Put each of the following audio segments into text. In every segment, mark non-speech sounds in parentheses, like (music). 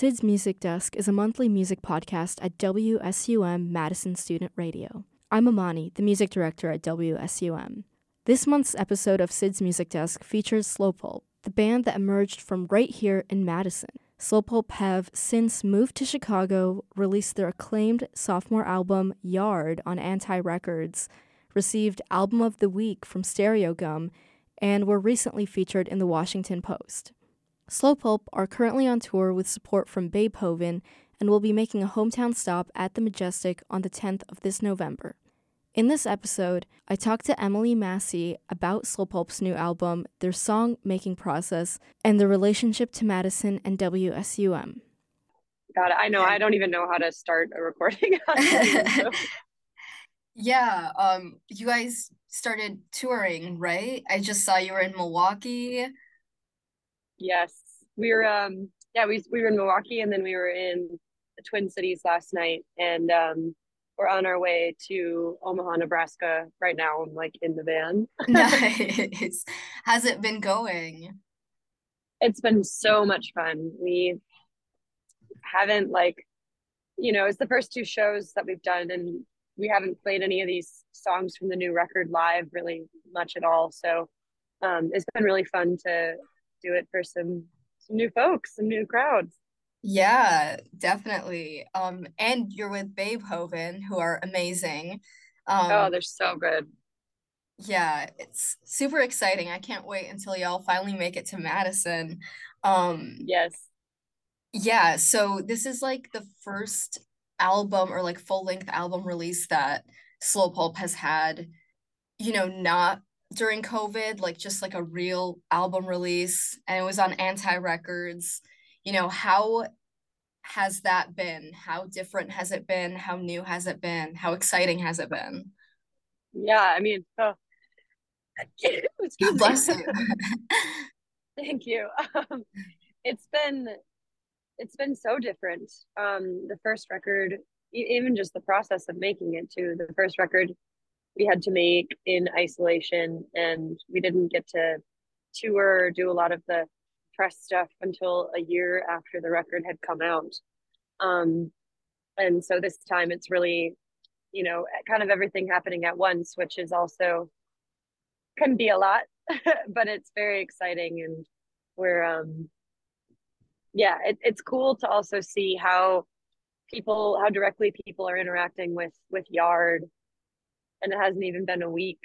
Syd's Music Desk is a monthly music podcast at WSUM Madison Student Radio. I'm Amani, the music director at WSUM. This month's episode of Syd's Music Desk features Slow Pulp, the band that emerged from right here in Madison. Slow Pulp have since moved to Chicago, released their acclaimed sophomore album Yard on Anti Records, received Album of the Week from Stereogum, and were recently featured in the Washington Post. Slow Pulp are currently on tour with support from Babehoven and will be making a hometown stop at the Majestic on the 10th of this November. In this episode, I talked to Emily Massey about Slow Pulp's new album, their song making process, and their relationship to Madison and WSUM. God, I know. I don't even know how to start a recording. (laughs) yeah, um, you guys started touring, right? I just saw you were in Milwaukee. Yes, we were. Um, yeah, we we were in Milwaukee, and then we were in the Twin Cities last night, and um, we're on our way to Omaha, Nebraska right now. I'm like in the van. (laughs) (laughs) nice. How's it been going? It's been so much fun. We haven't like, you know, it's the first two shows that we've done, and we haven't played any of these songs from the new record live really much at all. So um, it's been really fun to do it for some some new folks, some new crowds. Yeah, definitely. Um, and you're with Babehoven, who are amazing. Um, oh, they're so good. Yeah, it's super exciting. I can't wait until y'all finally make it to Madison. Um, yes. Yeah, so this is like the first album or like full length album release that Slow Pulp has had, you know, not during COVID, like just like a real album release, and it was on Anti Records. You know, how has that been? How different has it been? How new has it been? How exciting has it been? Yeah, I mean, oh, (laughs) excuse bless you. (laughs) Thank you. Um, it's been it's been so different. Um, the first record, even just the process of making it too. The first record we had to make in isolation and we didn't get to tour or do a lot of the press stuff until a year after the record had come out. Um, and so this time it's really you know kind of everything happening at once which is also can be a lot (laughs) but it's very exciting and we're um yeah it, it's cool to also see how people how directly people are interacting with with yard and it hasn't even been a week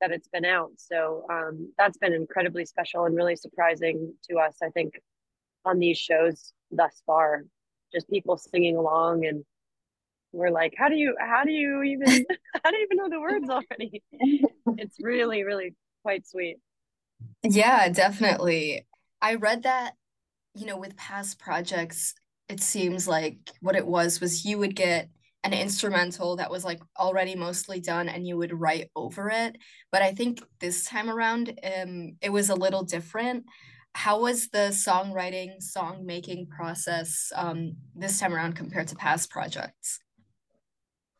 that it's been out. So um, that's been incredibly special and really surprising to us, I think, on these shows thus far. Just people singing along and we're like, how do you how do you even (laughs) (laughs) how do you even know the words already? (laughs) it's really, really quite sweet. Yeah, definitely. I read that, you know, with past projects, it seems like what it was was you would get an instrumental that was like already mostly done and you would write over it but i think this time around um it was a little different. How was the songwriting song making process um this time around compared to past projects?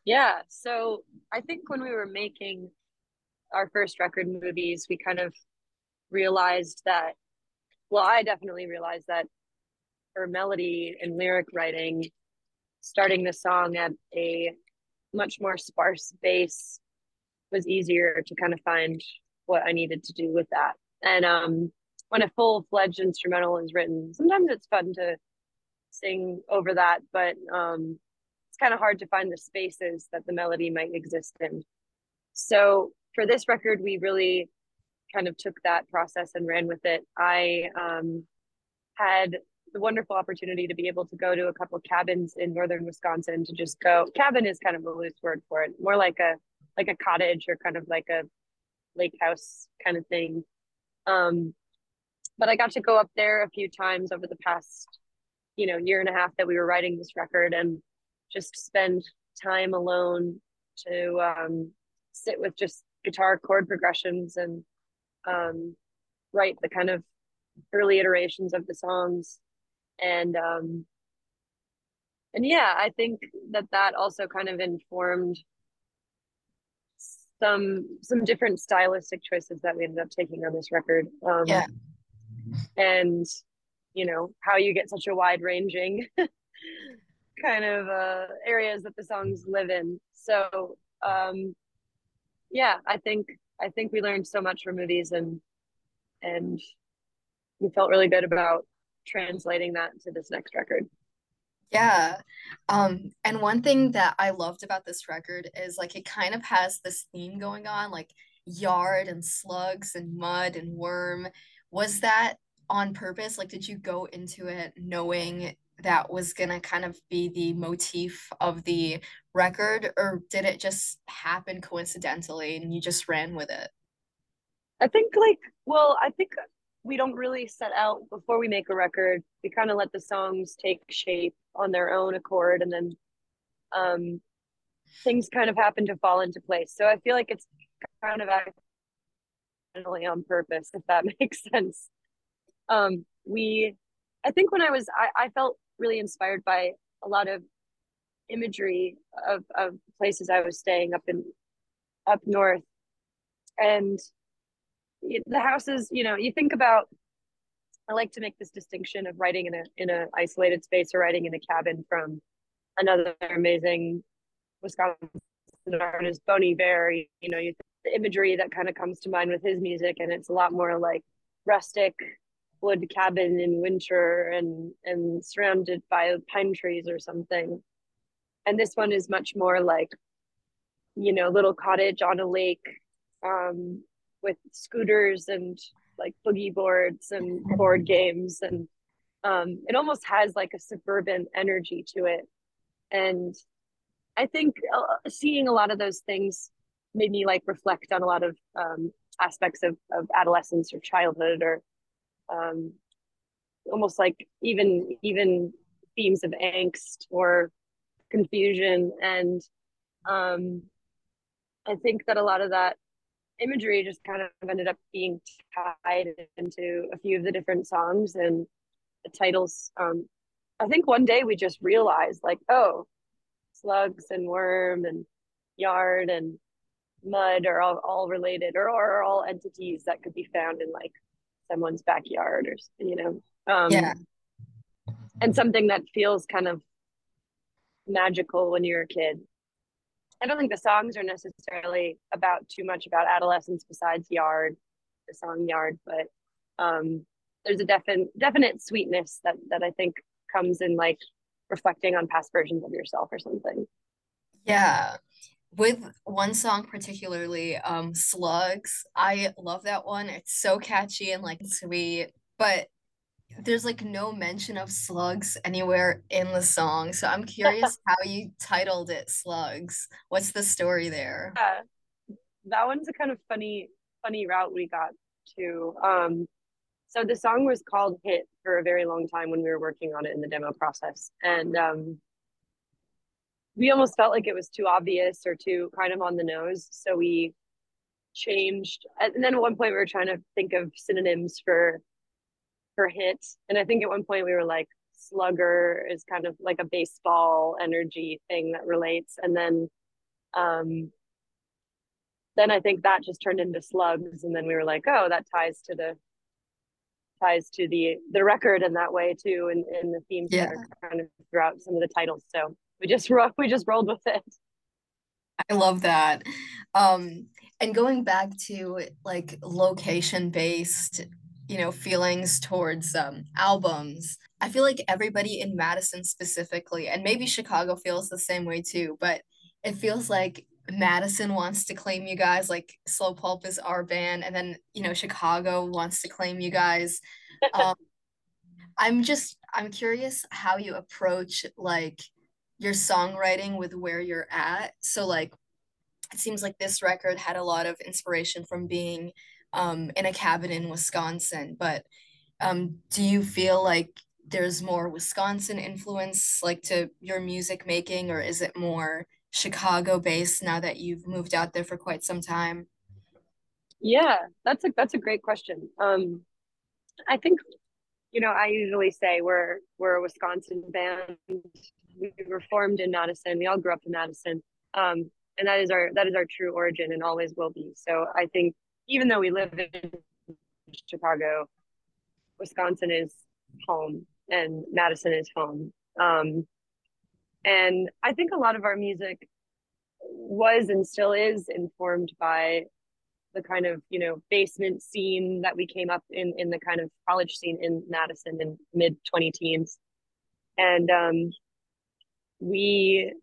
Yeah so i think when we were making our first record movies we kind of realized that well i definitely realized that for melody and lyric writing starting the song at a much more sparse bass was easier to kind of find what I needed to do with that. And um, when a full fledged instrumental is written, sometimes it's fun to sing over that, but um, it's kind of hard to find the spaces that the melody might exist in. So for this record, we really kind of took that process and ran with it. I um, had the wonderful opportunity to be able to go to a couple cabins in northern Wisconsin to just go. Cabin is kind of a loose word for it, more like a like a cottage or kind of like a lake house kind of thing. Um, but I got to go up there a few times over the past, you know, year and a half that we were writing this record and just spend time alone to um, sit with just guitar chord progressions and um, write the kind of early iterations of the songs and um and yeah i think that that also kind of informed some some different stylistic choices that we ended up taking on this record um yeah and you know how you get such a wide ranging (laughs) kind of uh, areas that the songs live in. So um, yeah, I think I think we learned so much from movies and and we felt really good about translating that to this next record. Yeah. Um, and one thing that I loved about this record is like it kind of has this theme going on, like yard and slugs and mud and worm. Was that on purpose? Like, did you go into it knowing that was gonna kind of be the motif of the record, or did it just happen coincidentally and you just ran with it? I think like well, I think we don't really set out before we make a record. We kind of let the songs take shape on their own accord, and then um, things kind of happen to fall into place. So I feel like it's kind of accidentally on purpose, if that (laughs) makes sense. Um, we, I think when I was, I, I felt really inspired by a lot of imagery of, of places I was staying up in up north and the houses you know you think about i like to make this distinction of writing in a in a isolated space or writing in a cabin from another amazing wisconsin artist bon iver you know you, the imagery that kind of comes to mind with his music and it's a lot more like rustic wood cabin in winter and and surrounded by pine trees or something. And this one is much more like you know little cottage on a lake um with scooters and like boogie boards and board games and um, it almost has like a suburban energy to it. And i think uh, seeing a lot of those things made me like reflect on a lot of um, aspects of, of adolescence or childhood or um, almost like even even themes of angst or confusion. And um, i think that a lot of that imagery just kind of ended up being tied into a few of the different songs and the titles. Um, I think one day we just realized, like, oh, slugs and worm and yard and mud are all, all related or are all entities that could be found in like someone's backyard or you know um yeah and something that feels kind of magical when you're a kid I don't think the songs are necessarily about too much about adolescence besides Yard, the song Yard, but um, there's a definite definite sweetness that that I think comes in like reflecting on past versions of yourself or something. Yeah. With one song particularly, um, Slugs, I love that one. It's so catchy and like sweet, but there's like no mention of slugs anywhere in the song. So I'm curious (laughs) how you titled it Slugs. What's the story there? Yeah. That one's a kind of funny funny route we got to. Um so the song was called Hit for a very long time when we were working on it in the demo process. And um we almost felt like it was too obvious or too kind of on the nose. So we changed and then at one point we were trying to think of synonyms for for hit. And I think at one point we were like, slugger is kind of like a baseball energy thing that relates. And then, um, then I think that just turned into slugs. And then we were like, oh, that ties to the ties to the the record in that way too and in, the themes yeah. that are kind of throughout some of the titles so we just (laughs) we just rolled with it i love that um and going back to like location based you know feelings towards um, albums. I feel like everybody in madison specifically and maybe chicago feels the same way too but it feels like madison wants to claim you guys like slow pulp is our band and then you know chicago wants to claim you guys. (laughs) Um, i'm just i'm curious how you approach like your songwriting with where you're at. So like it seems like this record had a lot of inspiration from being um, in a cabin in Wisconsin. But um, do you feel like there's more Wisconsin influence like to your music making, or is it more Chicago based now that you've moved out there for quite some time? Yeah, that's a that's a great question. Um, I think you know I usually say we're we're a Wisconsin band. We were formed in Madison. We all grew up in Madison, um, and that is our that is our true origin and always will be. So I think even though we live in Chicago, Wisconsin is home and Madison is home. Um, and I think a lot of our music was and still is informed by the kind of you know basement scene that we came up in in the kind of college scene in Madison in mid 20 teens and um we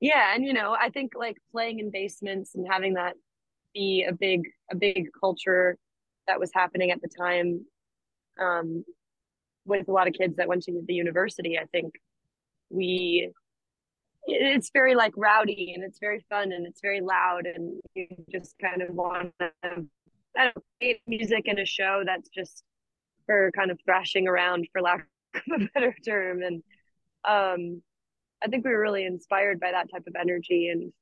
yeah and you know I think like playing in basements and having that be a big a big culture that was happening at the time um with a lot of kids that went to the university I think we it's very like rowdy and it's very fun and it's very loud and you just kind of want to I music in a show that's just for kind of thrashing around for lack (laughs) of a better term. And um I think we were really inspired by that type of energy and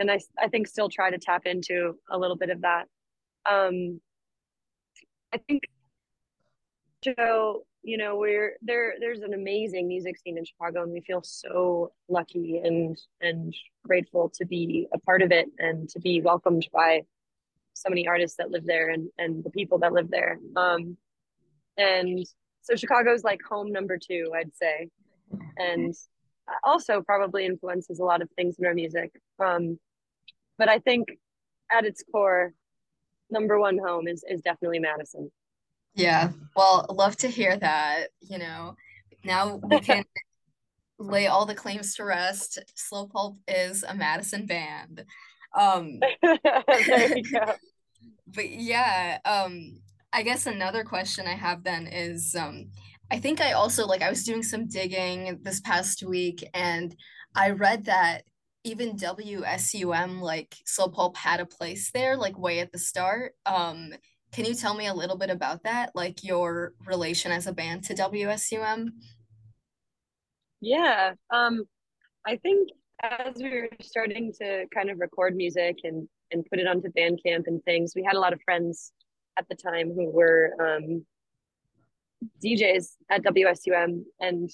and I I think still try to tap into a little bit of that. Um I think show you know we're there there's an amazing music scene in chicago and we feel so lucky and and grateful to be a part of it and to be welcomed by so many artists that live there and and the people that live there. Um and so chicago's like home number two i'd say. And also probably influences a lot of things in our music. Um but i think at its core number one home is is definitely madison yeah, well, love to hear that. You know, now we (laughs) can lay all the claims to rest. Slow Pulp is a Madison band. Um, (laughs) there you go. (laughs) but yeah, um, I guess another question I have then is um, I think I also like I was doing some digging this past week and I read that even WSUM like Slow Pulp had a place there like way at the start. Um, can you tell me a little bit about that, like your relation as a band to WSUM? Yeah, um, I think as we were starting to kind of record music and and put it onto Bandcamp and things, we had a lot of friends at the time who were um, DJs at WSUM and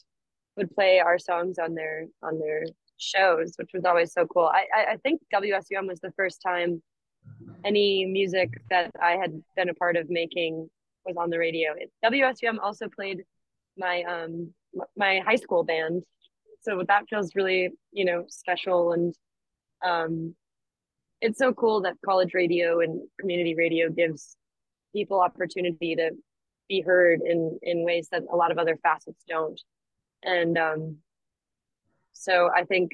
would play our songs on their on their shows, which was always so cool. I I, think WSUM was the first time any music that I had been a part of making was on the radio. WSUM also played my um my high school band, so that feels really you know special and um it's so cool that college radio and community radio gives people opportunity to be heard in in ways that a lot of other facets don't and um so i think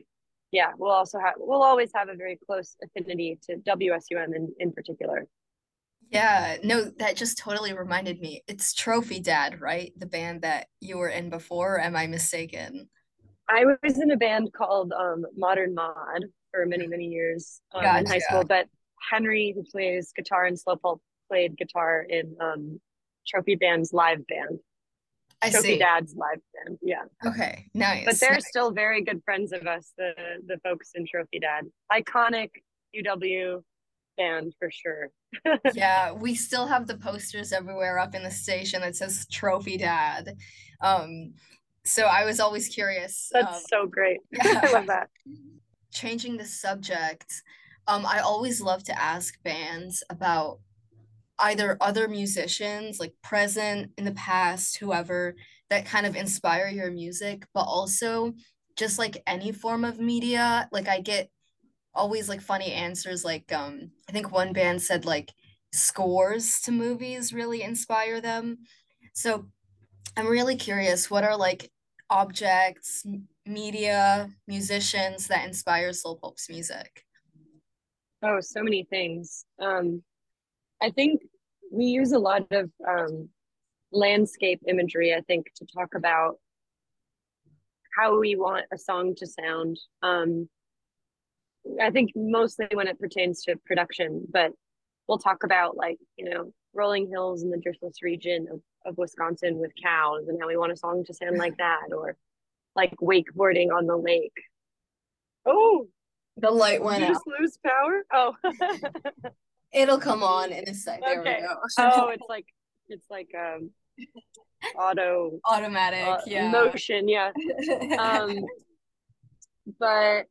yeah, we'll also have we'll always have a very close affinity to WSUM in, in particular. Yeah, no, that just totally reminded me. It's Trophy Dad, right? The band that you were in before, am I mistaken? I was in a band called um, Modern Mod for many, many years um, gotcha. in high school, but Henry, who plays guitar in Slow Pulp, played guitar in um, Trophy Dad's live band. I Trophy see. Dad's live band. Yeah. Okay. Nice. But they're nice. still very good friends of us, the the folks in Trophy Dad. Iconic UW band for sure. (laughs) yeah, we still have the posters everywhere up in the station that says Trophy Dad. Um, so I was always curious. That's um, so great. Yeah. (laughs) I love (laughs) that. Changing the subject, um, I always love to ask bands about either other musicians like present in the past whoever that kind of inspire your music but also just like any form of media like i get always like funny answers like um i think one band said like scores to movies really inspire them. So i'm really curious what are like objects media musicians that inspire Slow Pulp's music? Oh so many things. Um I think we use a lot of um, landscape imagery, I think, to talk about how we want a song to sound. Um, I think mostly when it pertains to production, but we'll talk about like, you know, rolling hills in the driftless region of, of Wisconsin with cows and how we want a song to sound like that, or like wakeboarding on the lake. Oh, the light went Did you out. just lose power? Oh. (laughs) (laughs) It'll come on in a sec. There okay. we go. oh, (laughs) it's like it's like um auto automatic, uh, yeah. Motion, yeah. um (laughs) but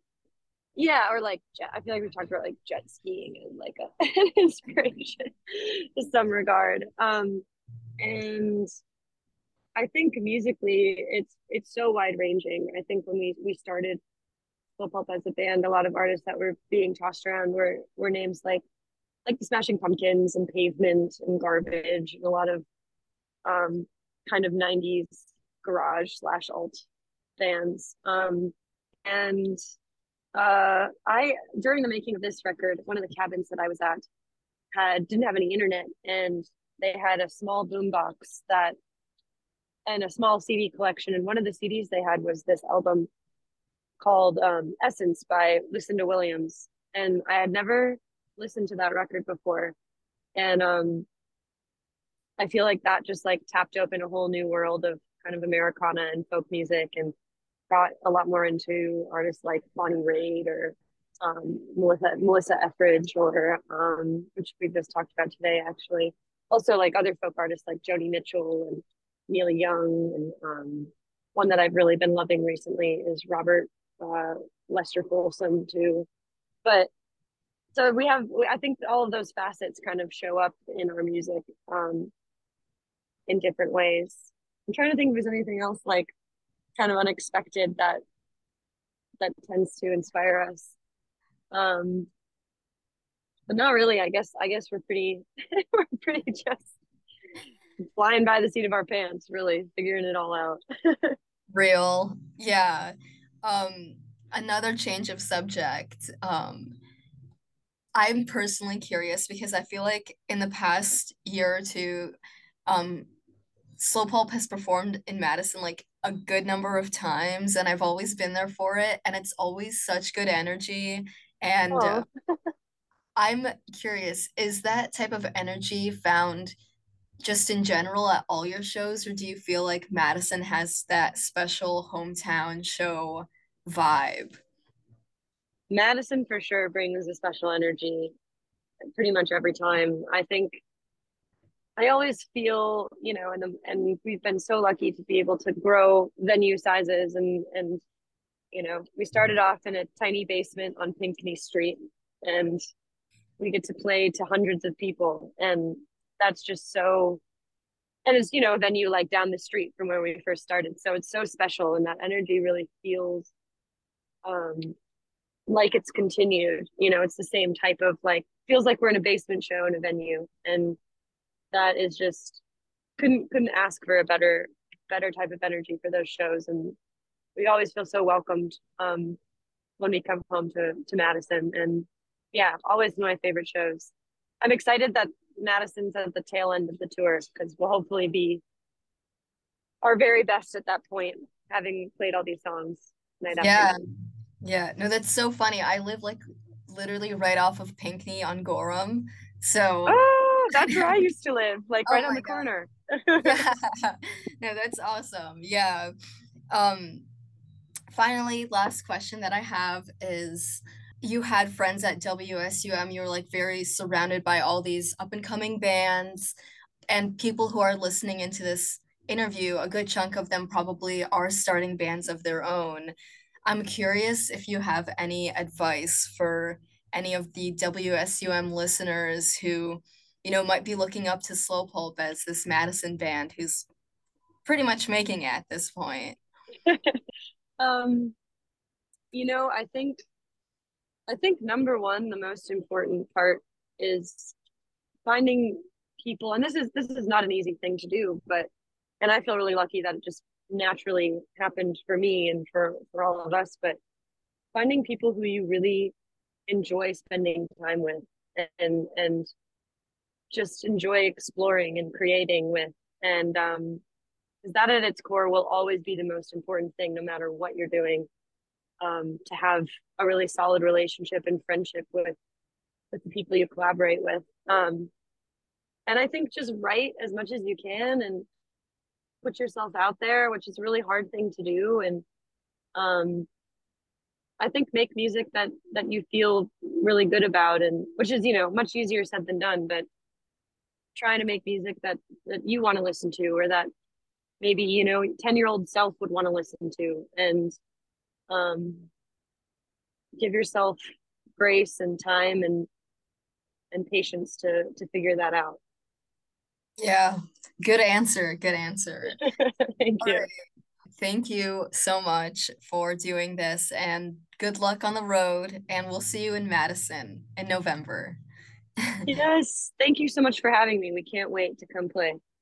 yeah, or like I feel like we talked about like jet skiing and like a, an (laughs) inspiration to some regard. Um and I think musically it's it's so wide ranging. I think when we we started Slow Pulp as a band, a lot of artists that were being tossed around were were names like like the Smashing Pumpkins and Pavement and Garbage and a lot of um kind of 90s garage slash alt bands. Um and uh I during the making of this record, one of the cabins that I was at had didn't have any internet and they had a small boombox that and a small CD collection. And one of the CDs they had was this album called um, Essence by Lucinda Williams. And I had never listened to that record before. And um, I feel like that just like tapped open a whole new world of kind of Americana and folk music and got a lot more into artists like Bonnie Raitt or um, Melissa Melissa Etheridge or um, which we just talked about today actually. Also like other folk artists like Joni Mitchell and Neil Young, and um, one that I've really been loving recently is Robert uh, Lester Folsom too. But so we have, I think all of those facets kind of show up in our music um, in different ways. I'm trying to think if there's anything else like kind of unexpected that that tends to inspire us. Um, but not really. I guess I guess we're pretty (laughs) we're pretty just flying by the seat of our pants, really figuring it all out. (laughs) Real. Yeah. Um another change of subject. Um I'm personally curious because I feel like in the past year or two, um, Slow Pulp has performed in Madison like a good number of times, and I've always been there for it, and it's always such good energy. And uh, (laughs) I'm curious, is that type of energy found just in general at all your shows, or do you feel like Madison has that special hometown show vibe? Madison for sure brings a special energy pretty much every time. I think I always feel, you know, and and we've been so lucky to be able to grow venue sizes and and you know, we started off in a tiny basement on Pinckney Street and we get to play to hundreds of people and that's just so and it's you know a venue like down the street from where we first started so it's so special and that energy really feels um like it's continued you know it's the same type of like feels like we're in a basement show in a venue and that is just couldn't couldn't ask for a better better type of energy for those shows and we always feel so welcomed um when we come home to to Madison and yeah always my favorite shows I'm excited that Madison's at the tail end of the tour because we'll hopefully be our very best at that point, having played all these songs night yeah. after. Yeah, no, that's so funny. I live like literally right off of Pinckney on Gorham. So Oh, that's where I (laughs) used to live, like right oh on the God. corner. yeah. (laughs) (laughs) No, that's awesome. Yeah. Um finally, last question that I have is you had friends at WSUM, you were like very surrounded by all these up and coming bands and people who are listening into this interview, a good chunk of them probably are starting bands of their own. I'm curious if you have any advice for any of the WSUM listeners who, you know, might be looking up to Slow Pulp as this Madison band who's pretty much making it at this point. (laughs) um, you know, I think I think number one, the most important part is finding people, and this is this is not an easy thing to do, but and I feel really lucky that it just naturally happened for me and for for all of us. But finding people who you really enjoy spending time with and and just enjoy exploring and creating with and um because that at its core will always be the most important thing no matter what you're doing um, to have a really solid relationship and friendship with with the people you collaborate with. Um, and I think just write as much as you can and put yourself out there, which is a really hard thing to do. And um, I think make music that that you feel really good about, and which is you know much easier said than done. But trying to make music that that you want to listen to, or that maybe you know ten year old self would want to listen to, and um, give yourself grace and time and and patience to to figure that out Yeah, good answer. Good answer. (laughs) Thank you. Right. Thank you so much for doing this and good luck on the road. And we'll see you in Madison in November. (laughs) yes. Thank you so much for having me. We can't wait to come play.